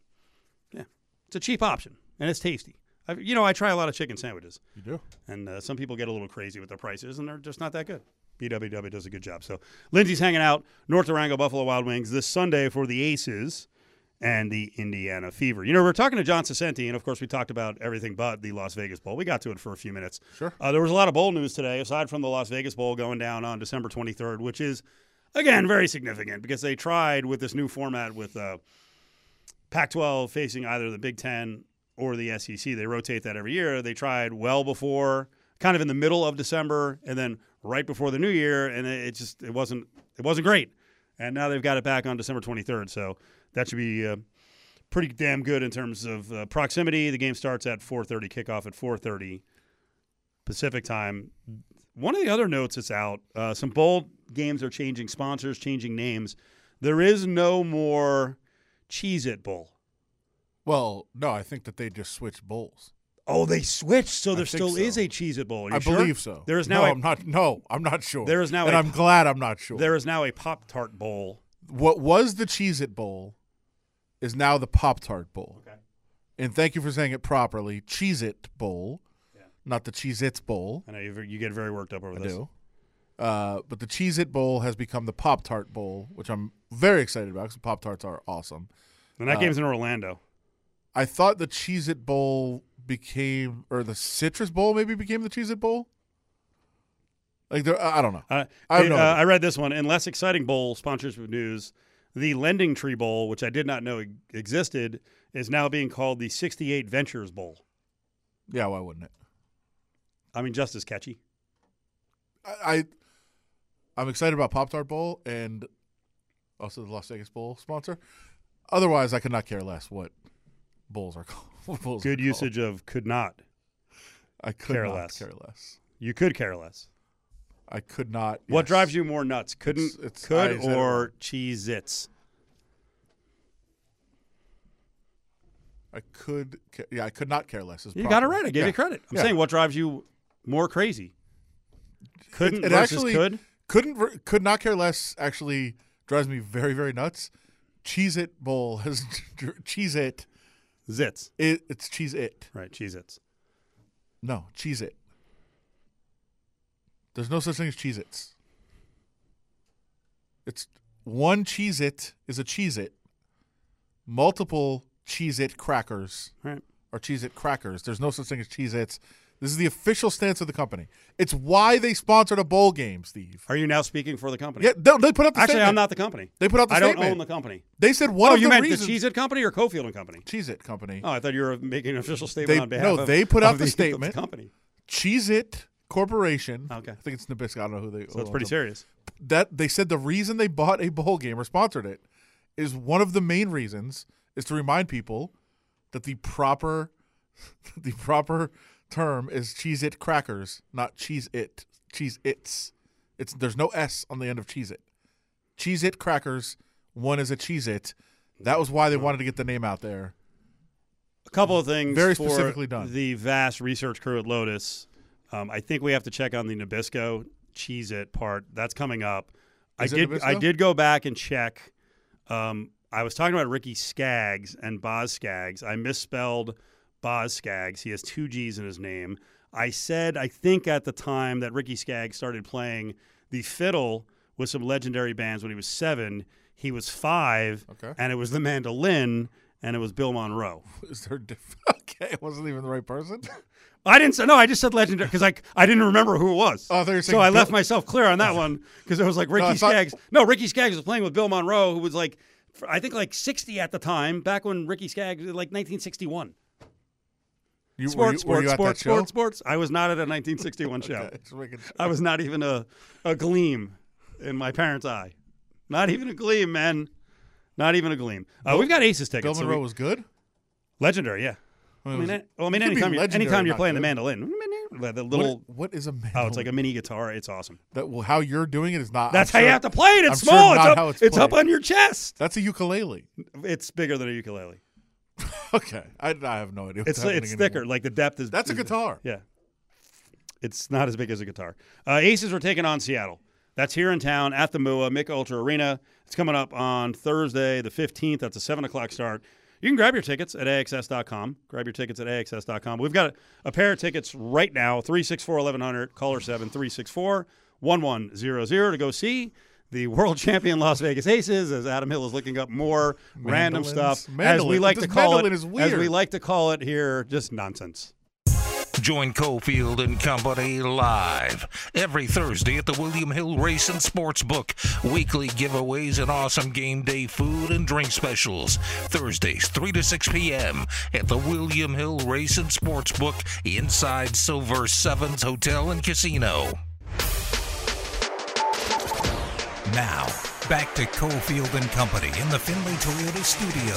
Speaker 2: yeah. It's a cheap option and it's tasty. I, you know, I try a lot of chicken sandwiches,
Speaker 3: You do.
Speaker 2: and uh, some people get a little crazy with their prices, and they're just not that good. BWW does a good job. So Lindsay's hanging out North Durango Buffalo Wild Wings this Sunday for the Aces and the Indiana Fever. You know, we are talking to John Saccenti, and of course, we talked about everything but the Las Vegas Bowl. We got to it for a few minutes.
Speaker 3: Sure.
Speaker 2: Uh, there was a lot of bowl news today, aside from the Las Vegas Bowl going down on December 23rd, which is, again, very significant because they tried with this new format with uh, Pac 12 facing either the Big Ten or the SEC. They rotate that every year. They tried well before, kind of in the middle of December, and then right before the new year, and it, just it wasn't it wasn't great. And now they've got it back on December 23rd, so that should be uh, pretty damn good in terms of uh, proximity. The game starts at 4:30, kickoff at 4:30 Pacific time. One of the other notes that's out: uh, some bowl games are changing sponsors, changing names. There is no more Cheez It Bowl.
Speaker 3: Well, no, I think that they just switched bowls.
Speaker 2: Oh, they switched, so
Speaker 3: I
Speaker 2: there still is a Cheez It Bowl. Are you
Speaker 3: I
Speaker 2: sure?
Speaker 3: believe so.
Speaker 2: There is now
Speaker 3: no, I'm not. No, I'm not sure.
Speaker 2: There is now
Speaker 3: and
Speaker 2: a-
Speaker 3: i I'm glad I'm not sure.
Speaker 2: there is now a Pop Tart Bowl.
Speaker 3: what was the Cheez It Bowl is now the Pop Tart Bowl.
Speaker 2: Okay.
Speaker 3: And thank you for saying it properly. Cheez It Bowl, not the Cheez Its Bowl.
Speaker 2: I know you, you get very worked up over
Speaker 3: I
Speaker 2: this.
Speaker 3: do. Uh, but the Cheez It Bowl has become the Pop Tart Bowl, which I'm very excited about because Pop Tarts are awesome.
Speaker 2: And that
Speaker 3: Uh,
Speaker 2: game's in Orlando.
Speaker 3: I thought the Cheez It Bowl became, or the Citrus Bowl maybe became the Cheez It Bowl. Like, there, I don't know.
Speaker 2: Uh,
Speaker 3: I
Speaker 2: it- uh. I read this one. In less exciting bowl sponsorship news, the Lending Tree Bowl, which I did not know existed, is now being called the 68 Ventures Bowl.
Speaker 3: Yeah, why wouldn't it?
Speaker 2: I mean, just as catchy.
Speaker 3: I, I I'm excited about Pop Tart Bowl and also the Las Vegas Bowl sponsor. Otherwise, I could not care less what bowls are [laughs] called. What bowls
Speaker 2: Good
Speaker 3: are
Speaker 2: usage of could not.
Speaker 3: I could
Speaker 2: care
Speaker 3: not
Speaker 2: less.
Speaker 3: care less.
Speaker 2: You could care less.
Speaker 3: I could not.
Speaker 2: What
Speaker 3: yes.
Speaker 2: drives you more nuts? Couldn't,
Speaker 3: It's- it's-
Speaker 2: could,
Speaker 3: I said it
Speaker 2: or Cheez Its?
Speaker 3: I could. Yeah, I could not care less. Is
Speaker 2: You got it
Speaker 3: proper.
Speaker 2: right. I gave
Speaker 3: Yeah.
Speaker 2: you credit. I'm
Speaker 3: Yeah.
Speaker 2: saying what drives you more crazy? Couldn't
Speaker 3: it
Speaker 2: versus
Speaker 3: actually-
Speaker 2: could?
Speaker 3: Couldn't could not care less. Actually, drives me very very nuts. Cheese It Bowl has [laughs] Cheese It.
Speaker 2: Zits.
Speaker 3: It it's Cheese It.
Speaker 2: Right, Cheez Its.
Speaker 3: No, Cheese It. There's no such thing as Cheez Its. It's one cheese It is a cheese It. Multiple cheese It crackers
Speaker 2: Right.
Speaker 3: are Cheez It crackers. There's no such thing as Cheez Its. This is the official stance of the company. It's why they sponsored a bowl game, Steve.
Speaker 2: Are you now speaking for the company?
Speaker 3: Yeah, they, they put up the
Speaker 2: Actually,
Speaker 3: statement.
Speaker 2: I'm not the company.
Speaker 3: They put out the statement.
Speaker 2: I don't own the company.
Speaker 3: They said one
Speaker 2: oh,
Speaker 3: of
Speaker 2: you
Speaker 3: the
Speaker 2: meant
Speaker 3: reasons.
Speaker 2: the Cheez It Company or Cofield and Company?
Speaker 3: Cheez It company.
Speaker 2: Oh, I thought you were making an official statement
Speaker 3: They-
Speaker 2: on behalf
Speaker 3: no,
Speaker 2: of No,
Speaker 3: they put out the
Speaker 2: the, [laughs]
Speaker 3: statement.
Speaker 2: company.
Speaker 3: Cheez It Corporation.
Speaker 2: Okay.
Speaker 3: I think it's Nabisco. I don't know who they.
Speaker 2: So
Speaker 3: who
Speaker 2: it's pretty
Speaker 3: them.
Speaker 2: serious.
Speaker 3: that they said the reason they bought a bowl game or sponsored it is one of the main reasons is to remind people that the proper [laughs] the proper term is cheese it crackers, not cheese it. Cheese its. It's there's no S on the end of cheese it. Cheese it crackers, one is a cheese it. That was why they wanted to get the name out there.
Speaker 2: A couple of things
Speaker 3: Very specifically done.
Speaker 2: The vast research crew at Lotus. Um, I think we have to check on the Nabisco cheese It part. That's coming up.
Speaker 3: Is
Speaker 2: I did.
Speaker 3: Nabisco?
Speaker 2: I did go back and check. Um, I was talking about Ricky Skaggs and Boz Scaggs. I misspelled Boz Scaggs. He has two G's in his name. I said I think at the time that Ricky Skaggs started playing the fiddle with some legendary bands when he was seven. He was five,
Speaker 3: Okay.
Speaker 2: and it was the mandolin, and it was Bill Monroe. [laughs]
Speaker 3: Is there diff- [laughs] okay? It wasn't even the right person.
Speaker 2: I didn't say no. I just said legendary because I I didn't remember who it was.
Speaker 3: Oh, I thought you were
Speaker 2: so
Speaker 3: saying
Speaker 2: I left myself clear on that one because it was like Ricky
Speaker 3: thought-
Speaker 2: Skaggs. No, Ricky Skaggs was playing with Bill Monroe, who was like, I think like sixty at the time, back when Ricky Skaggs, like nineteen sixty one.
Speaker 3: You,
Speaker 2: sports,
Speaker 3: you,
Speaker 2: sports,
Speaker 3: were you
Speaker 2: sports, sports, sports. I was not at a 1961 [laughs] show.
Speaker 3: Okay, sure.
Speaker 2: I was not even a, a gleam in my parents' eye. Not even a gleam, man. Not even a gleam. Uh, we've got Aces
Speaker 3: Bill
Speaker 2: tickets. so we-
Speaker 3: was good.
Speaker 2: legendary, yeah.
Speaker 3: I mean,
Speaker 2: well, I mean, anytime you're, anytime you're playing the mandolin, the the
Speaker 3: What-
Speaker 2: little.
Speaker 3: what is a man?
Speaker 2: Oh, it's like a mini guitar. It's awesome.
Speaker 3: that, well, how you're doing it is not.
Speaker 2: That's
Speaker 3: I'm
Speaker 2: how you have to play it. It's
Speaker 3: I'm sure
Speaker 2: small.
Speaker 3: not
Speaker 2: it's up,
Speaker 3: it's
Speaker 2: it's up on your chest.
Speaker 3: That's a ukulele.
Speaker 2: It's bigger than a ukulele. [laughs]
Speaker 3: Okay, I, I have no idea. What's
Speaker 2: It's it's thicker.
Speaker 3: anymore.
Speaker 2: Like the depth is.
Speaker 3: That's a
Speaker 2: is-
Speaker 3: guitar.
Speaker 2: Yeah. It's not as big as a guitar. Uh, Aces are taking on Seattle. That's here in town at the MUA Mich Ultra Arena. It's coming up on Thursday, the 15th. That's a 7 o'clock start. You can grab your tickets at AXS.com. Grab your tickets at AXS.com. We've got a, a pair of tickets right now 364 1100, caller 7 364 1100 to go see the world champion Las Vegas Aces as Adam Hill is looking up more random
Speaker 3: Mandolins.
Speaker 2: stuff. As we
Speaker 3: Mandolin.
Speaker 2: like to call it,
Speaker 3: mandolin is
Speaker 2: as we like to call it here, just nonsense.
Speaker 6: Join Cofield and Company live every Thursday at the William Hill Race and Sportsbook. Weekly giveaways and awesome game day food and drink specials. Thursdays, 3 to 6 p.m. at the William Hill Race and Sportsbook inside Silver Sevens Hotel and Casino.
Speaker 1: Now, back to Cofield and Company in the Findlay Toyota studio.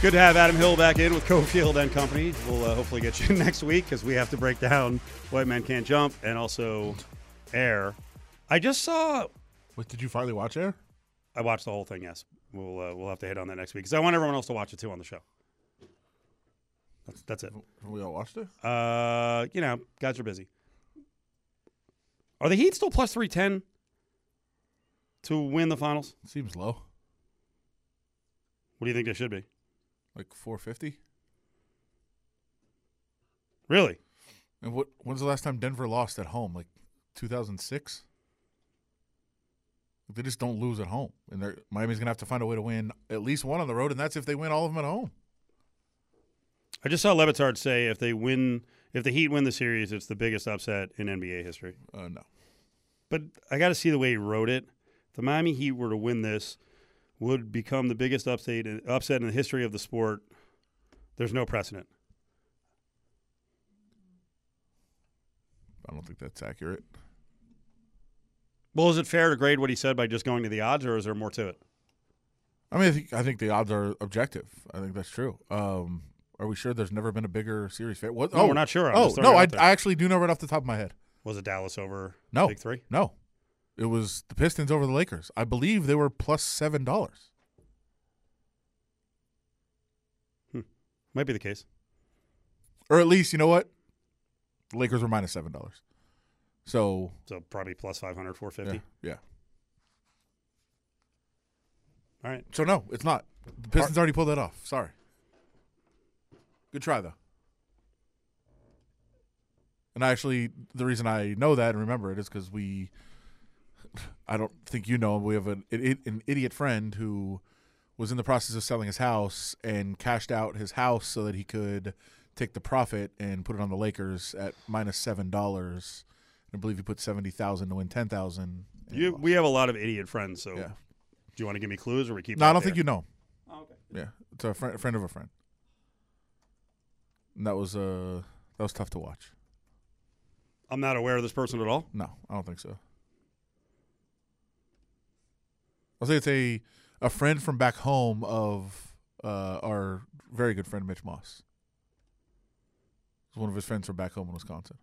Speaker 2: Good to have Adam Hill back in with Cofield and Company. We'll uh, hopefully get you [laughs] next week because we have to break down White Man Can't Jump and also Air. I just saw.
Speaker 3: Wait, did you finally watch Air?
Speaker 2: I watched the whole thing. Yes, we'll uh, we'll have to hit on that next week because I want everyone else to watch it too on the show. That's that's it.
Speaker 3: We all watched it.
Speaker 2: Uh, you know, guys are busy. Are the Heat still plus three ten to win the finals?
Speaker 3: Seems low.
Speaker 2: What do you think they should be?
Speaker 3: Like 450.
Speaker 2: Really?
Speaker 3: And what? When's the last time Denver lost at home? Like 2006. They just don't lose at home, and they're, Miami's gonna have to find a way to win at least one on the road, and that's if they win all of them at home.
Speaker 2: I just saw Le Batard say if they win, if the Heat win the series, it's the biggest upset in NBA history.
Speaker 3: Uh, no,
Speaker 2: But I got to see the way he wrote it. If the Miami Heat were to win this, would become the biggest upset upset in the history of the sport. There's no precedent.
Speaker 3: I don't think that's accurate.
Speaker 2: Well, is it fair to grade what he said by just going to the odds, or is there more to it?
Speaker 3: I mean, I think, I think the odds are objective. I think that's true. Um, are we sure there's never been a bigger series? Fa- What?
Speaker 2: No, we're oh, not sure. I'm
Speaker 3: oh no, I. I actually do know right off the top of my head.
Speaker 2: Was it Dallas over
Speaker 3: No,
Speaker 2: Big Three?
Speaker 3: No, it was the Pistons over the Lakers. I believe they were plus seven dollars. Hmm.
Speaker 2: Might be the case.
Speaker 3: Or at least, you know what? The Lakers were minus seven dollars. So
Speaker 2: So probably plus 500, 450.
Speaker 3: yeah.
Speaker 2: All right.
Speaker 3: So no, it's not. The Pistons already pulled that off. Sorry. Good try though. And actually, the reason I know that and remember it is because we. [laughs] I don't think you know. We have an an idiot friend who was in the process of selling his house and cashed out his house so that he could take the profit and put it on the Lakers at minus seven dollars. I believe he put seventy thousand to win ten thousand.
Speaker 2: You, we have a lot of idiot friends, so
Speaker 3: yeah.
Speaker 2: do you want to give me clues or we keep?
Speaker 3: No,
Speaker 2: it
Speaker 3: I don't think you know.
Speaker 2: Oh, okay.
Speaker 3: Yeah, it's a friend, friend of a friend. And that was uh that was tough to watch.
Speaker 2: I'm not aware of this person at all.
Speaker 3: No, I don't think so. I'll say it's a a friend from back home of uh, our very good friend Mitch Moss. It's one of his friends from back home in Wisconsin,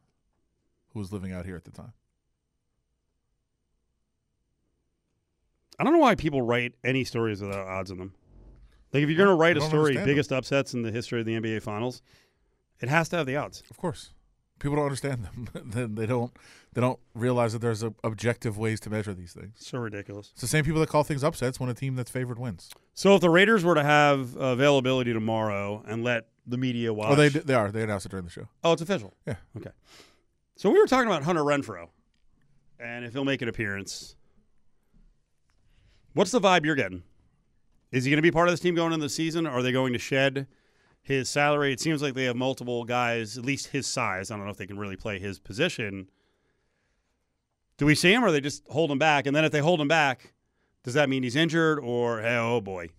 Speaker 3: who was living out here at the time.
Speaker 2: I don't know why people write any stories without odds in them. Like if you're going to write a story, biggest upsets in the history of the NBA Finals, it has to have the odds.
Speaker 3: Of course, people don't understand them. [laughs] Then they don't they don't realize that there's a, objective ways to measure these things.
Speaker 2: So ridiculous.
Speaker 3: It's the same people that call things upsets when a team that's favored wins.
Speaker 2: So if the Raiders were to have availability tomorrow and let the media watch,
Speaker 3: Oh, they they are. They announced it during the show.
Speaker 2: oh, it's official.
Speaker 3: Yeah.
Speaker 2: Okay. So we were talking about Hunter Renfrow, and if he'll make an appearance. What's the vibe you're getting? Is he going to be part of this team going into the season? Are they going to shed his salary? It seems like they have multiple guys, at least his size. I don't know if they can really play his position. Do we see him, or they just hold him back? And then if they hold him back, Does that mean he's injured, or hey, oh boy,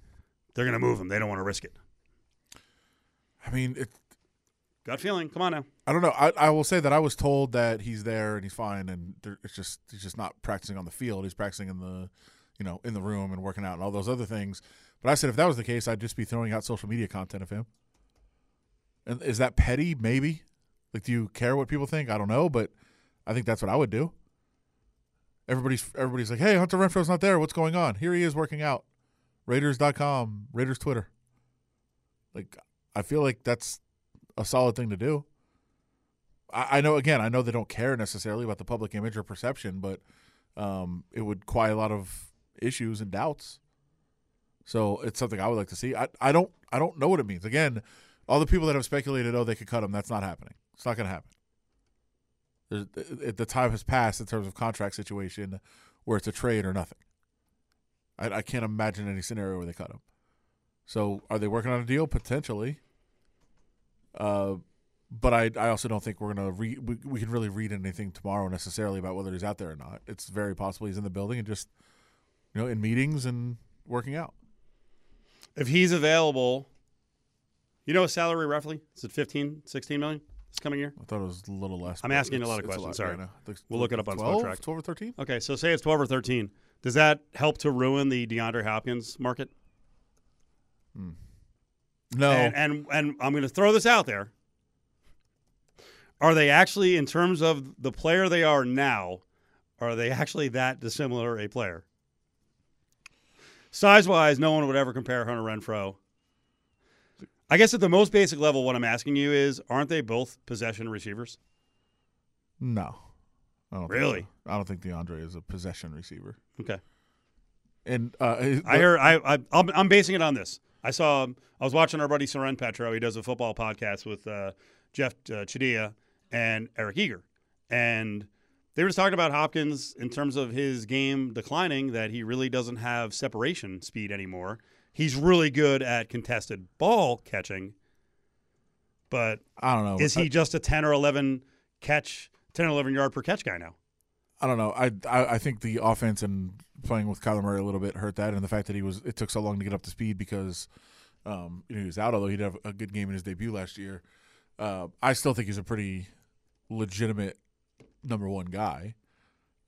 Speaker 2: they're going to move him? They don't want to risk it.
Speaker 3: I mean, it,
Speaker 2: Gut feeling. Come on now.
Speaker 3: I don't know. I, I will say that I was told that he's there and he's fine, and it's just he's just not practicing on the field. He's practicing in the, you know, in the room and working out and all those other things. But I said if that was the case, I'd just be throwing out social media content of him. And is that petty? Maybe. Like, do you care what people think? I don't know, but I think that's what I would do. Everybody's everybody's like, "Hey, Hunter Renfrow's not there. What's going on?" Here he is working out. Raiders.com, Raiders Twitter. Like, I feel like that's a solid thing to do. I, I know again, I know they don't care necessarily about the public image or perception, but um, it would quiet a lot of issues and doubts. So it's something I would like to see. I, I don't I don't know what it means. Again, all the people that have speculated, oh, they could cut him. That's not happening. It's not going to happen. The time has passed in terms of contract situation where it's a trade or nothing. I, I can't imagine any scenario where they cut him. So are they working on a deal potentially? Uh, but I I also don't think we're gonna read we, we can really read anything tomorrow necessarily about whether he's out there or not. It's very possible he's in the building and just you know in meetings and working out.
Speaker 2: If he's available, you know his salary roughly? Is it 15, 16 million this coming year?
Speaker 3: I thought it was a little less.
Speaker 2: I'm asking a lot of questions,
Speaker 3: yeah,
Speaker 2: sorry.
Speaker 3: Like,
Speaker 2: We'll look it up on
Speaker 3: 12,
Speaker 2: Spotrac.
Speaker 3: 12 or 13?
Speaker 2: Okay, so say it's 12 or 13. Does that help to ruin the DeAndre Hopkins market? Hmm.
Speaker 3: No.
Speaker 2: And, and and I'm going to throw this out there. Are they actually, in terms of the player they are now, are they actually that dissimilar a player? Size wise, no one would ever compare Hunter Renfrow. I guess at the most basic level, what I'm asking you is, aren't they both possession receivers?
Speaker 3: no. I don't
Speaker 2: Really?
Speaker 3: so. I don't think DeAndre is a possession receiver.
Speaker 2: Okay.
Speaker 3: And uh, his-
Speaker 2: I heard. I, I I'm, I'm basing it on this. I saw. I was watching our buddy Soren Petro. He does a football podcast with uh, Jeff uh, and Eric Eager, and they were just talking about Hopkins in terms of his game declining. That he really doesn't have separation speed anymore. He's really good at contested ball catching, but
Speaker 3: I don't know.
Speaker 2: is he just a 10 or 11 catch, 10 or 11 yard per catch guy now?
Speaker 3: I don't know. I, I I think the offense and playing with Kyler Murray a little bit hurt that, and the fact that he was it took so long to get up to speed because um, you know he was out. Although he did have a good game in his debut last year, uh, I still think he's a pretty legitimate number one guy.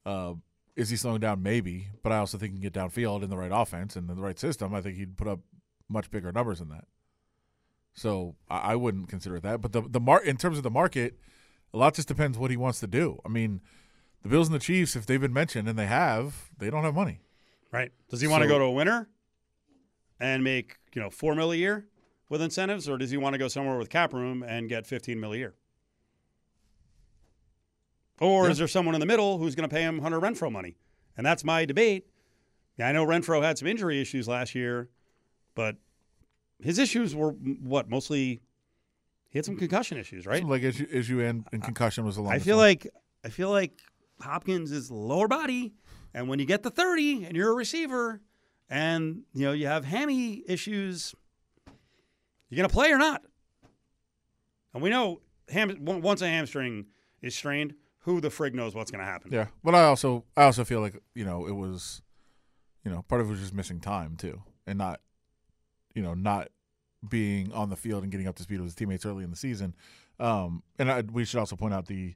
Speaker 3: Uh, is he slowing down? Maybe, but I also think he can get downfield in the right offense and in the right system. I think he'd put up much bigger numbers than that. So I, I wouldn't consider it that. But the the mar- in terms of the market, a lot just depends what he wants to do. I mean the Bills and the Chiefs, if they've been mentioned and they have, they don't have money.
Speaker 2: Right. Does he want to
Speaker 3: So-
Speaker 2: go to a winner and make, you know, four mil a year with incentives, or does he want to go somewhere with cap room and get 15 mil a year? Or
Speaker 3: Yeah.
Speaker 2: is there someone in the middle who's going to pay him Hunter Renfrow money? And that's my debate. I know Renfrow had some injury issues last year, but his issues were what mostly he had some concussion issues, right?
Speaker 3: Like issue, issue and, and concussion was along.
Speaker 2: I feel like I feel like Hopkins is lower body, and when you get to thirty and you're a receiver, and you know you have hammy issues, you're gonna play or not? And we know ham, once a hamstring is strained, who the frig knows what's gonna happen?
Speaker 3: yeah. But I also I also feel like you know it was, you know, part of it was just missing time too, and not, you know, not being on the field and getting up to speed with his teammates early in the season. Um, and I, we should also point out the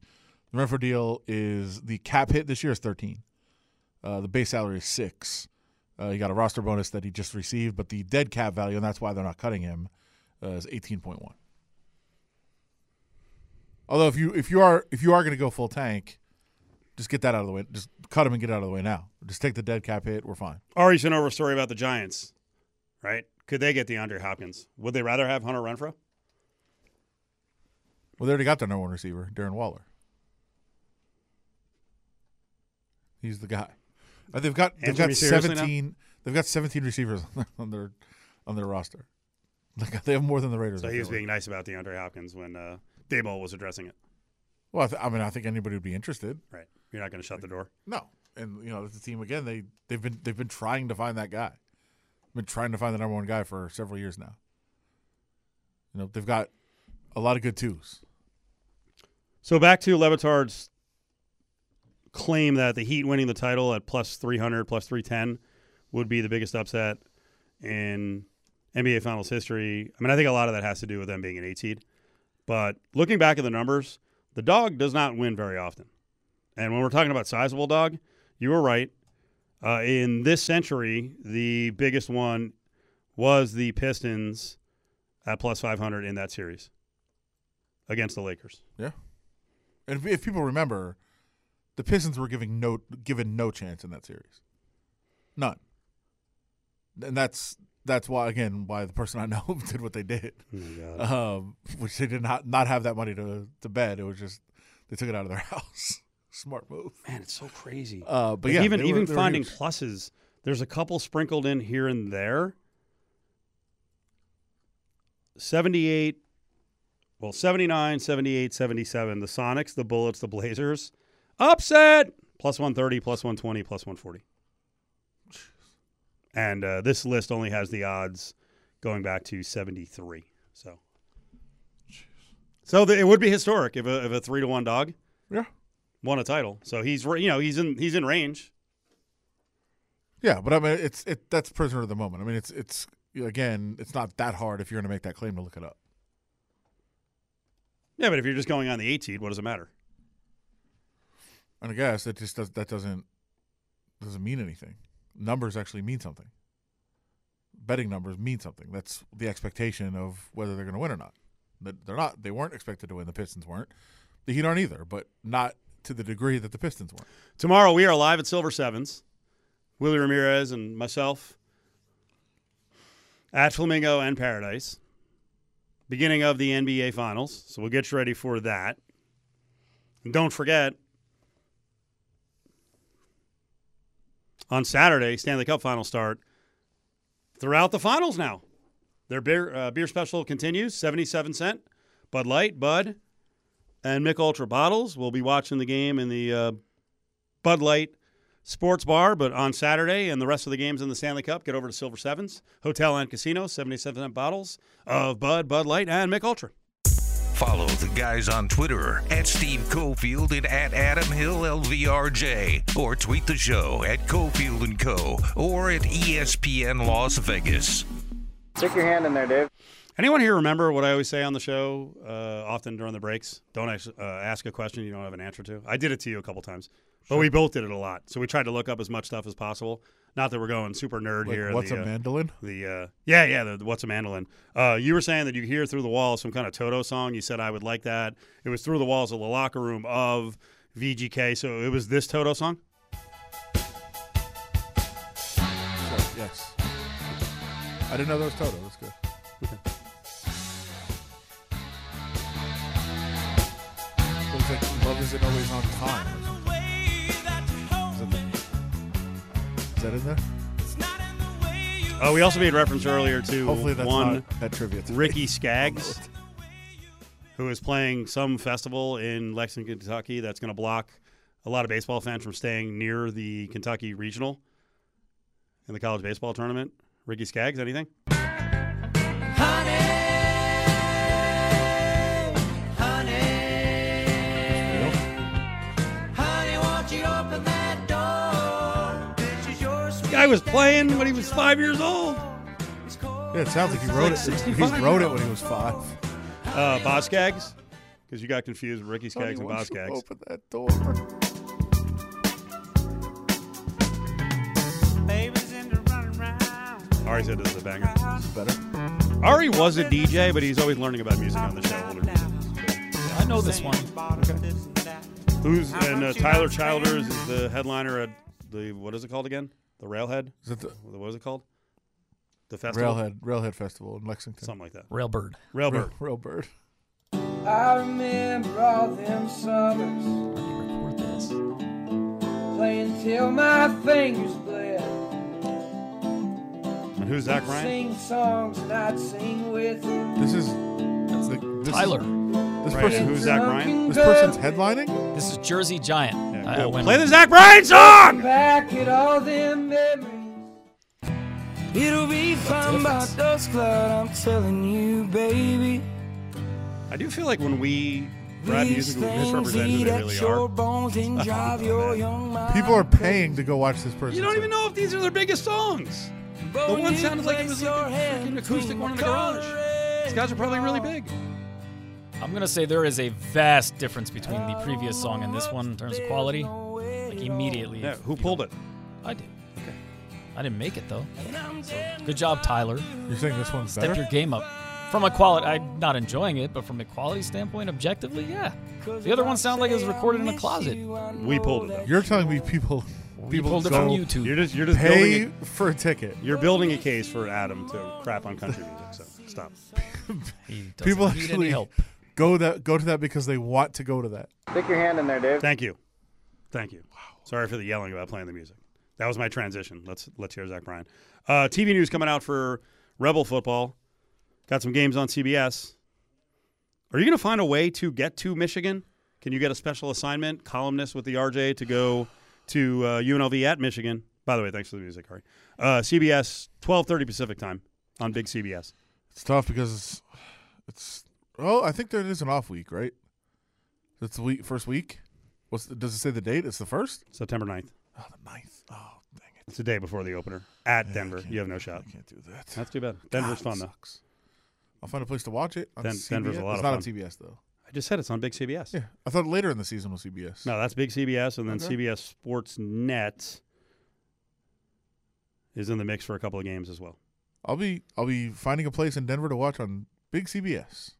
Speaker 3: the Renfrow deal is the cap hit this year is thirteen. Uh, the base salary is six. Uh, he got a roster bonus that he just received, but the dead cap value, and that's why they're not cutting him, uh, is eighteen point one. Although if you if you are if you are going to go full tank, just get that out of the way. Just cut him and get out of the way now. Just take the dead cap hit. We're fine.
Speaker 2: Ari sent over a story about the Giants, right? Could they get DeAndre Hopkins? Would they rather have Hunter Renfrow?
Speaker 3: Well, they already got their number one receiver, Darren Waller. He's the guy. Uh, they've got they've got
Speaker 2: seriously now?
Speaker 3: seventeen. They've got seventeen receivers [laughs] on their on their roster. Like, They have more than the Raiders.
Speaker 2: So he was being nice about DeAndre Hopkins when uh, Daboll was addressing it.
Speaker 3: Well, I, th- I mean, I think anybody would be interested.
Speaker 2: Right. You're not going to shut the door.
Speaker 3: No, and you know the team again. They they've been they've been trying to find that guy. Been trying to find the number one guy for several years now. You know they've got a lot of good twos.
Speaker 2: So back to Le Batard's claim that the Heat winning the title at plus 300, plus 310 would be the biggest upset in NBA Finals history. I mean, I think a lot of that has to do with them being an eight seed. But looking back at the numbers, the dog does not win very often. And when we're talking about sizable dog, you were right. Uh, in this century, the biggest one was the Pistons at plus 500 in that series against the Lakers. Yeah.
Speaker 3: And if, if people remember, the Pistons were giving no given no chance in that series, none. And that's that's why again why the person I know [laughs] did what they did,
Speaker 2: Oh
Speaker 3: um, which they did not not have that money to to bet. It was just they took it out of their [laughs] house. Smart move.
Speaker 2: Man, it's so crazy.
Speaker 3: Uh, but
Speaker 2: Like,
Speaker 3: yeah,
Speaker 2: even
Speaker 3: were-
Speaker 2: even finding
Speaker 3: huge.
Speaker 2: pluses, there's a couple sprinkled in here and there. 78 well 79 78 77 the sonics the bullets the blazers upset plus 130 plus 120 plus 140 and uh, this list only has the odds going back to 73 so so the, it would be historic if a, if a three to one dog
Speaker 3: yeah.
Speaker 2: won a title so he's you know he's in he's in range
Speaker 3: Yeah, but I mean, it's it. That's prisoner of the moment. I mean, it's it's again, it's not that hard if you're going to make that claim to look it up.
Speaker 2: Yeah, but if you're just going on the eight seed, what does it matter?
Speaker 3: And I guess that just does, that doesn't doesn't mean anything. Numbers actually mean something. Betting numbers mean something. That's the expectation of whether they're going to win or not. They're not. They weren't expected to win. The Pistons weren't. The Heat aren't either, but not to the degree that the Pistons weren't.
Speaker 2: Tomorrow we are live at Silver Sevens. Willie Ramirez and myself at Flamingo and Paradise. Beginning of the NBA Finals. So we'll get you ready for that. And don't forget, on Saturday, Stanley Cup Final start. Throughout the finals now. Their beer, uh, beer special continues 77 cent. Bud Light, Bud, and Mich Ultra bottles. We'll be watching the game in the uh, Bud Light Sports Bar, but on Saturday and the rest of the games in the Stanley Cup, get over to Silver Sevens Hotel and Casino, 77 cent bottles of Bud, Bud Light, and Mich Ultra.
Speaker 6: Follow the guys on Twitter at Steve Cofield and at Adam Hill LVRJ, or tweet the show at Cofield and Co. or at ESPN Las Vegas.
Speaker 7: Stick your hand in there, Dave.
Speaker 2: Anyone here remember what I always say on the show uh, often during the breaks? Don't ask, uh, ask a question you don't have an answer to. I did it to you a couple times, but we both did it a lot. So we tried to look up as much stuff as possible. Not that we're going super nerd
Speaker 3: Like,
Speaker 2: here.
Speaker 3: what's
Speaker 2: the,
Speaker 3: a
Speaker 2: uh,
Speaker 3: mandolin?
Speaker 2: The uh, yeah, yeah, the, the what's a mandolin? Uh, you were saying that you hear through the walls some kind of Toto song. You said I would like that. It was through the walls of the locker room of VGK. So it was this Toto song.
Speaker 3: So, yes. I didn't know that was Toto. That's good. It was like love isn't always on time. Is that in there?
Speaker 2: Oh, we also made reference earlier to
Speaker 3: Hopefully that's
Speaker 2: one
Speaker 3: not that trivia. today.
Speaker 2: Ricky Skaggs, who is playing some festival in Lexington, Kentucky, that's going to block a lot of baseball fans from staying near the Kentucky Regional in the college baseball tournament. Ricky Skaggs, anything? Guy was playing when he was five years old.
Speaker 3: Yeah, it sounds like he wrote
Speaker 2: like
Speaker 3: it. [laughs] He wrote it when he was five.
Speaker 2: Uh, Boz Scaggs, because you got confused with Ricky Skaggs and
Speaker 3: Honey,
Speaker 2: Boz
Speaker 3: won't you
Speaker 2: Skaggs.
Speaker 3: Open that door.
Speaker 2: Ari said this is a banger.
Speaker 3: This is better.
Speaker 2: Ari was a DJ, but he's always learning about music on the show. Older
Speaker 8: I know this one.
Speaker 2: Who's and uh, Tyler Childers is the headliner at the what is it called again? The Railhead.
Speaker 3: Is that the
Speaker 2: What is it called? The festival.
Speaker 3: Railhead Railhead Festival in Lexington?
Speaker 2: Something like that.
Speaker 8: Railbird.
Speaker 2: Railbird.
Speaker 3: Rail, Railbird.
Speaker 5: I remember all them summers
Speaker 8: record this.
Speaker 5: playing till my fingers bled.
Speaker 2: And who's Zach Bryan?
Speaker 5: Sing songs and I'd sing with you.
Speaker 3: This is the, this
Speaker 8: Tyler.
Speaker 3: This
Speaker 2: Right,
Speaker 3: person.
Speaker 2: who's Zach Bryan?
Speaker 3: This person's headlining.
Speaker 8: This is Jersey Giant.
Speaker 2: Yeah,
Speaker 8: I- I
Speaker 2: cool.
Speaker 8: went-
Speaker 2: Play the Zach Bryan song.
Speaker 5: Back at all them memories. It'll be fun
Speaker 8: difference?
Speaker 5: about those cloud, I'm telling you, baby.
Speaker 2: I do feel like when we Brad Music will misrepresent who they really are. [laughs]
Speaker 3: Oh, People are paying to go watch this person.
Speaker 2: You don't even know if these are their biggest songs. The one sounded like it was like a freaking acoustic one in the garage. These guys are probably really big.
Speaker 8: I'm going to say there is a vast difference between the previous song and this one in terms of quality. Like immediately.
Speaker 2: Yeah, who pulled it?
Speaker 8: I did. Okay. I didn't make it though. So, good job, Tyler.
Speaker 3: You're saying this one's
Speaker 8: Step
Speaker 3: better?
Speaker 8: your game up. From a quality, I'm not enjoying it, but from a quality standpoint, objectively, yeah. The other one sounded like it was recorded in a closet.
Speaker 2: We pulled it. Though.
Speaker 3: You're telling me people
Speaker 8: We
Speaker 3: people
Speaker 8: pulled it from YouTube.
Speaker 2: You're just you're just
Speaker 3: pay
Speaker 2: building.
Speaker 3: for a ticket.
Speaker 2: You're building a case for Adam to crap on country music. So stop.
Speaker 8: He [laughs] doesn't
Speaker 3: People
Speaker 8: need any
Speaker 3: actually
Speaker 8: help.
Speaker 3: Go that go to that because they want to go to that.
Speaker 7: Stick your hand in there, Dave.
Speaker 2: Thank you, thank you. Wow. Sorry for the yelling about playing the music. That was my transition. Let's let's hear Zach Bryan. Uh, TV news coming out for Rebel football. Got some games on CBS. Are you going to find a way to get to Michigan? Can you get a special assignment, columnist with the RJ, to go to uh, UNLV at Michigan? By the way, thanks for the music, Harry. Uh, CBS, twelve thirty Pacific time on Big CBS.
Speaker 3: It's tough because it's, it's oh, I think there is an off week, right? It's the week first week. What's the, does it say the date? It's the first.
Speaker 2: September 9th.
Speaker 3: Oh, the ninth. Oh, dang it!
Speaker 2: It's the day before the opener at
Speaker 3: Yeah,
Speaker 2: Denver. You have no shot.
Speaker 3: I can't do that.
Speaker 2: That's too bad. Denver's
Speaker 3: God,
Speaker 2: fun though.
Speaker 3: sucks. I'll find a place to watch it.
Speaker 2: Den-. Denver's a lot
Speaker 3: It's not on. CBS though.
Speaker 2: I just said it's on Big CBS.
Speaker 3: Yeah, I thought later in the season was CBS.
Speaker 2: No, that's Big CBS, and then
Speaker 3: Okay.
Speaker 2: CBS Sports Net is in the mix for a couple of games as well.
Speaker 3: I'll be I'll be finding a place in Denver to watch on Big CBS.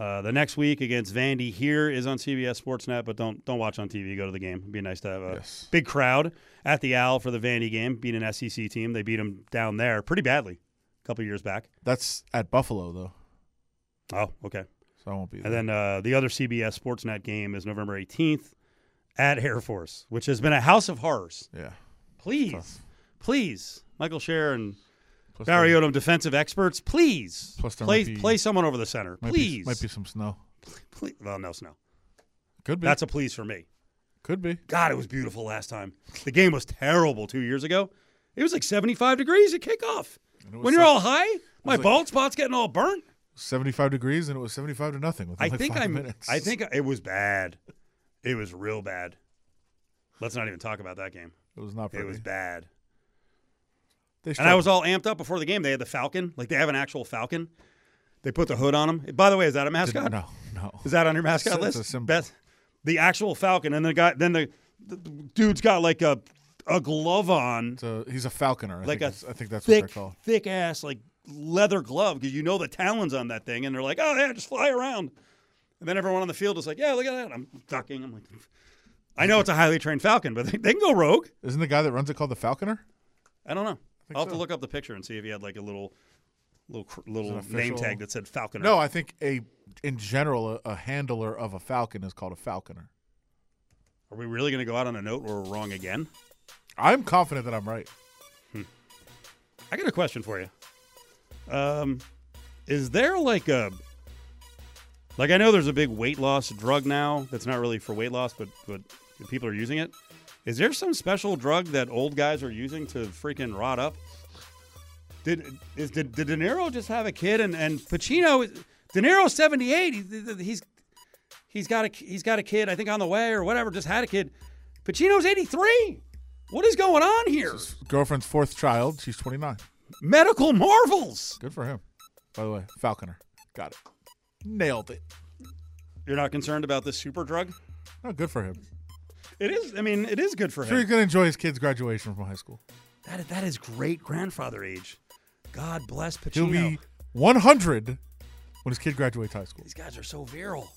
Speaker 2: Uh, the next week against Vandy here is on CBS Sportsnet, but don't don't watch on TV. Go to the game. It'd be nice to have a
Speaker 3: Yes.
Speaker 2: big crowd at the Owl for the Vandy game. Beat an SEC team. They beat them down there pretty badly a couple years back.
Speaker 3: That's at Buffalo though,
Speaker 2: Oh, okay.
Speaker 3: so I won't be. There.
Speaker 2: And then uh, the other CBS Sportsnet game is November 18th at Air Force, which has been a house of horrors.
Speaker 3: yeah,
Speaker 2: Please, please, Michael Scher and
Speaker 3: Plus
Speaker 2: Barry Odom, defensive experts, please
Speaker 3: Plus
Speaker 2: play
Speaker 3: be-
Speaker 2: play someone over the center.
Speaker 3: might
Speaker 2: Please,
Speaker 3: be, might be some snow.
Speaker 2: please. Well, no snow.
Speaker 3: Could be.
Speaker 2: That's a please for me.
Speaker 3: could be.
Speaker 2: God, it was beautiful last time. The game was terrible two years ago. It was like 75 degrees at kickoff.
Speaker 3: And it was
Speaker 2: When you're
Speaker 3: so-
Speaker 2: all high, my
Speaker 3: like-
Speaker 2: bald spot's getting all burnt.
Speaker 3: Seventy-five degrees, and it was seventy-five to nothing.
Speaker 2: I
Speaker 3: like
Speaker 2: think I'm.
Speaker 3: Minutes.
Speaker 2: I think [laughs] it was bad. It was real bad. Let's not even talk about that game.
Speaker 3: it was not pretty.
Speaker 2: It was bad. And I was all amped up before the game. They had the Falcon. Like they have an actual Falcon. They put the hood on him. By the way, is that a mascot?
Speaker 3: no, no.
Speaker 2: Is that on your mascot
Speaker 3: It's
Speaker 2: list? Beth- the actual Falcon, and the guy, then the, the dude's got like a a glove on,
Speaker 3: So he's a falconer. I
Speaker 2: like
Speaker 3: think
Speaker 2: a
Speaker 3: I think that's what they're called.
Speaker 2: thick ass like leather glove because you know the talons on that thing, and they're like, oh yeah, just fly around. And then everyone on the field is like, yeah, look at that. I'm ducking. I'm like, I know it's a highly trained Falcon, but they, they can go rogue.
Speaker 3: Isn't the guy that runs it called the falconer?
Speaker 2: I don't know. I'll have to look up the picture and see if he had like a little, little, little
Speaker 3: it
Speaker 2: name tag that said Falconer.
Speaker 3: No, I think a in general a, a handler of a falcon is called a falconer.
Speaker 2: Are we really going to go out on a note where we're wrong again?
Speaker 3: I'm confident that I'm right.
Speaker 2: I got a question for you. Um, is there like a like I know there's a big weight loss drug now that's not really for weight loss, but but people are using it. Is there some special drug that old guys are using to freaking rot up? Did is did, did De Niro just have a kid and and Pacino? De Niro's 78. He, he's he's got a he's got a kid. I think on the way or whatever. Just had a kid. Pacino's 83. What is going on here?
Speaker 3: Girlfriend's fourth child. She's 29.
Speaker 2: Medical marvels.
Speaker 3: Good for him. By the way, falconer. Got it. Nailed it.
Speaker 2: You're not concerned about this super drug?
Speaker 3: Oh, good for him.
Speaker 2: It is. I mean, it is good for
Speaker 3: Sure, he's
Speaker 2: him.
Speaker 3: gonna enjoy his kid's graduation from high school.
Speaker 2: That that is great grandfather age. God bless Pacino.
Speaker 3: He'll be 100 when his kid graduates high school.
Speaker 2: These guys are so virile.